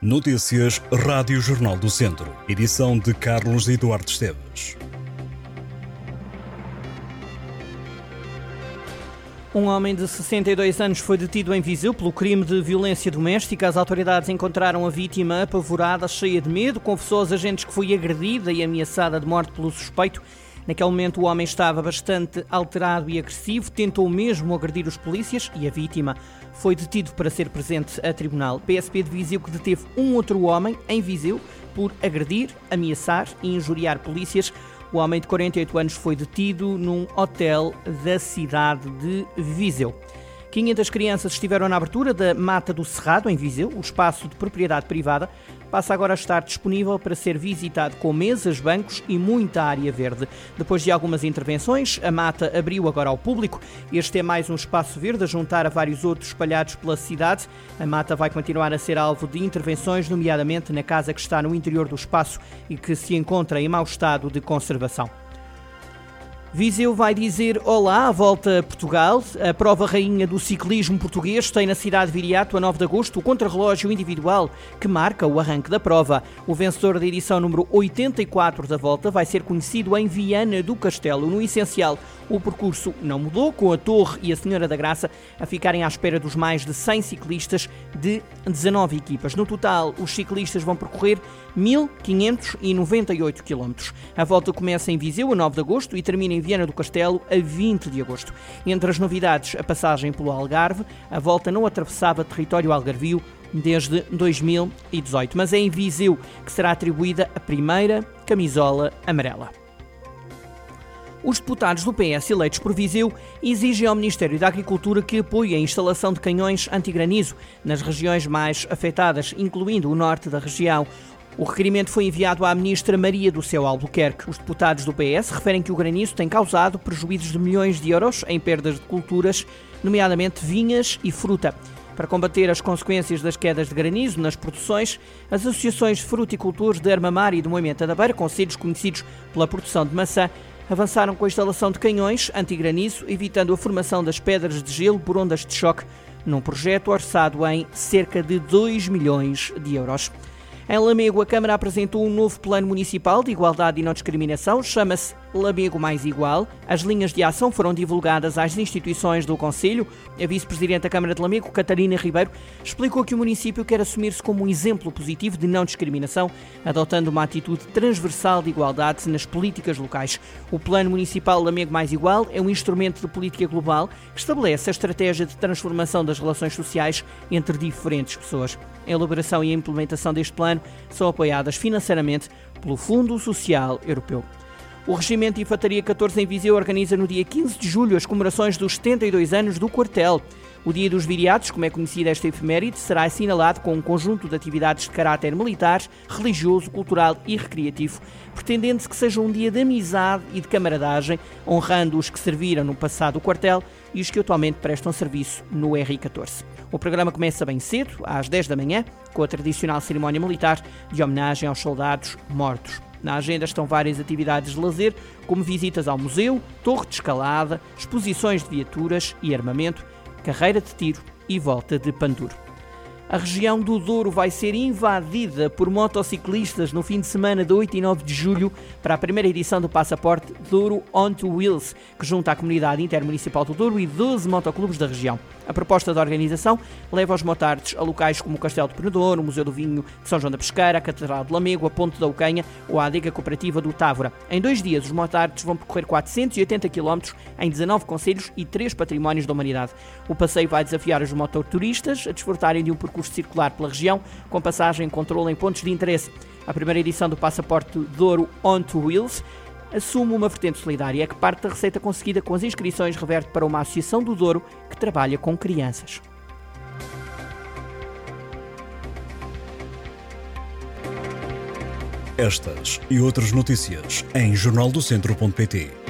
Notícias Rádio Jornal do Centro. Edição de Carlos Eduardo Esteves. Um homem de 62 anos foi detido em Viseu pelo crime de violência doméstica. As autoridades encontraram a vítima apavorada, cheia de medo, confessou aos agentes que foi agredida e ameaçada de morte pelo suspeito. Naquele momento, o homem estava bastante alterado e agressivo, tentou mesmo agredir os polícias e a vítima foi detido para ser presente a tribunal. PSP de Viseu que deteve um outro homem em Viseu por agredir, ameaçar e injuriar polícias. O homem de 48 anos foi detido num hotel da cidade de Viseu. 500 crianças estiveram na abertura da Mata do Cerrado, em Viseu, o espaço de propriedade privada, passa agora a estar disponível para ser visitado com mesas, bancos e muita área verde. Depois de algumas intervenções, a mata abriu agora ao público. Este é mais um espaço verde a juntar a vários outros espalhados pela cidade. A mata vai continuar a ser alvo de intervenções, nomeadamente na casa que está no interior do espaço e que se encontra em mau estado de conservação. Viseu vai dizer olá à volta a Portugal. A prova rainha do ciclismo português tem na cidade de Viriato, a 9 de agosto, o contrarrelógio individual que marca o arranque da prova. O vencedor da edição número 84 da volta vai ser conhecido em Viana do Castelo. No essencial, o percurso não mudou, com a Torre e a Senhora da Graça a ficarem à espera dos mais de 100 ciclistas de 19 equipas. No total, os ciclistas vão percorrer 1.598 km. A volta começa em Viseu, a 9 de agosto, e termina em Viana do Castelo, a 20 de agosto. Entre as novidades, a passagem pelo Algarve, a volta não atravessava território algarvio desde 2018, mas é em Viseu que será atribuída a primeira camisola amarela. Os deputados do PS eleitos por Viseu exigem ao Ministério da Agricultura que apoie a instalação de canhões antigranizo nas regiões mais afetadas, incluindo o norte da região. O requerimento foi enviado à ministra Maria do Céu Albuquerque. Os deputados do PS referem que o granizo tem causado prejuízos de milhões de euros em perdas de culturas, nomeadamente vinhas e fruta. Para combater as consequências das quedas de granizo nas produções, as associações de fruticultores de Armamar e do Moimenta da Beira, conselhos conhecidos pela produção de maçã, avançaram com a instalação de canhões anti-granizo, evitando a formação das pedras de gelo por ondas de choque, num projeto orçado em cerca de 2 milhões de euros. Em Lamego, a Câmara apresentou um novo plano municipal de igualdade e não discriminação, chama-se Lamego Mais Igual. As linhas de ação foram divulgadas às instituições do Conselho. A vice-presidente da Câmara de Lamego, Catarina Ribeiro, explicou que o município quer assumir-se como um exemplo positivo de não discriminação, adotando uma atitude transversal de igualdade nas políticas locais. O Plano Municipal Lamego Mais Igual é um instrumento de política global que estabelece a estratégia de transformação das relações sociais entre diferentes pessoas. A elaboração e a implementação deste plano são apoiadas financeiramente pelo Fundo Social Europeu. O Regimento de Infantaria 14 em Viseu organiza no dia 15 de julho as comemorações dos 72 anos do quartel. O Dia dos Viriatos, como é conhecida esta efeméride, será assinalado com um conjunto de atividades de caráter militar, religioso, cultural e recreativo, pretendendo-se que seja um dia de amizade e de camaradagem, honrando os que serviram no passado o quartel e os que atualmente prestam serviço no RI-14. O programa começa bem cedo, às 10 da manhã, com a tradicional cerimónia militar de homenagem aos soldados mortos. Na agenda estão várias atividades de lazer, como visitas ao museu, torre de escalada, exposições de viaturas e armamento, carreira de tiro e volta de Panduro. A região do Douro vai ser invadida por motociclistas no fim de semana de 8 e 9 de julho para a primeira edição do passaporte Douro On to Wheels, que junta a comunidade intermunicipal do Douro e 12 motoclubes da região. A proposta da organização leva os motards a locais como o Castelo de Penedor, o Museu do Vinho de São João da Pesqueira, a Catedral de Lamego, a Ponte da Ucanha ou a Adega Cooperativa do Távora. Em dois dias, os motards vão percorrer 480 km em 19 conselhos e 3 patrimónios da humanidade. O passeio vai desafiar os mototuristas a desfrutarem de um percurso circular pela região, com passagem e controle em pontos de interesse. A primeira edição do passaporte Douro On to Wheels assume uma vertente solidária, é que parte da receita conseguida com as inscrições reverte para uma associação do Douro que trabalha com crianças. Estas e outras notícias em jornaldocentro.pt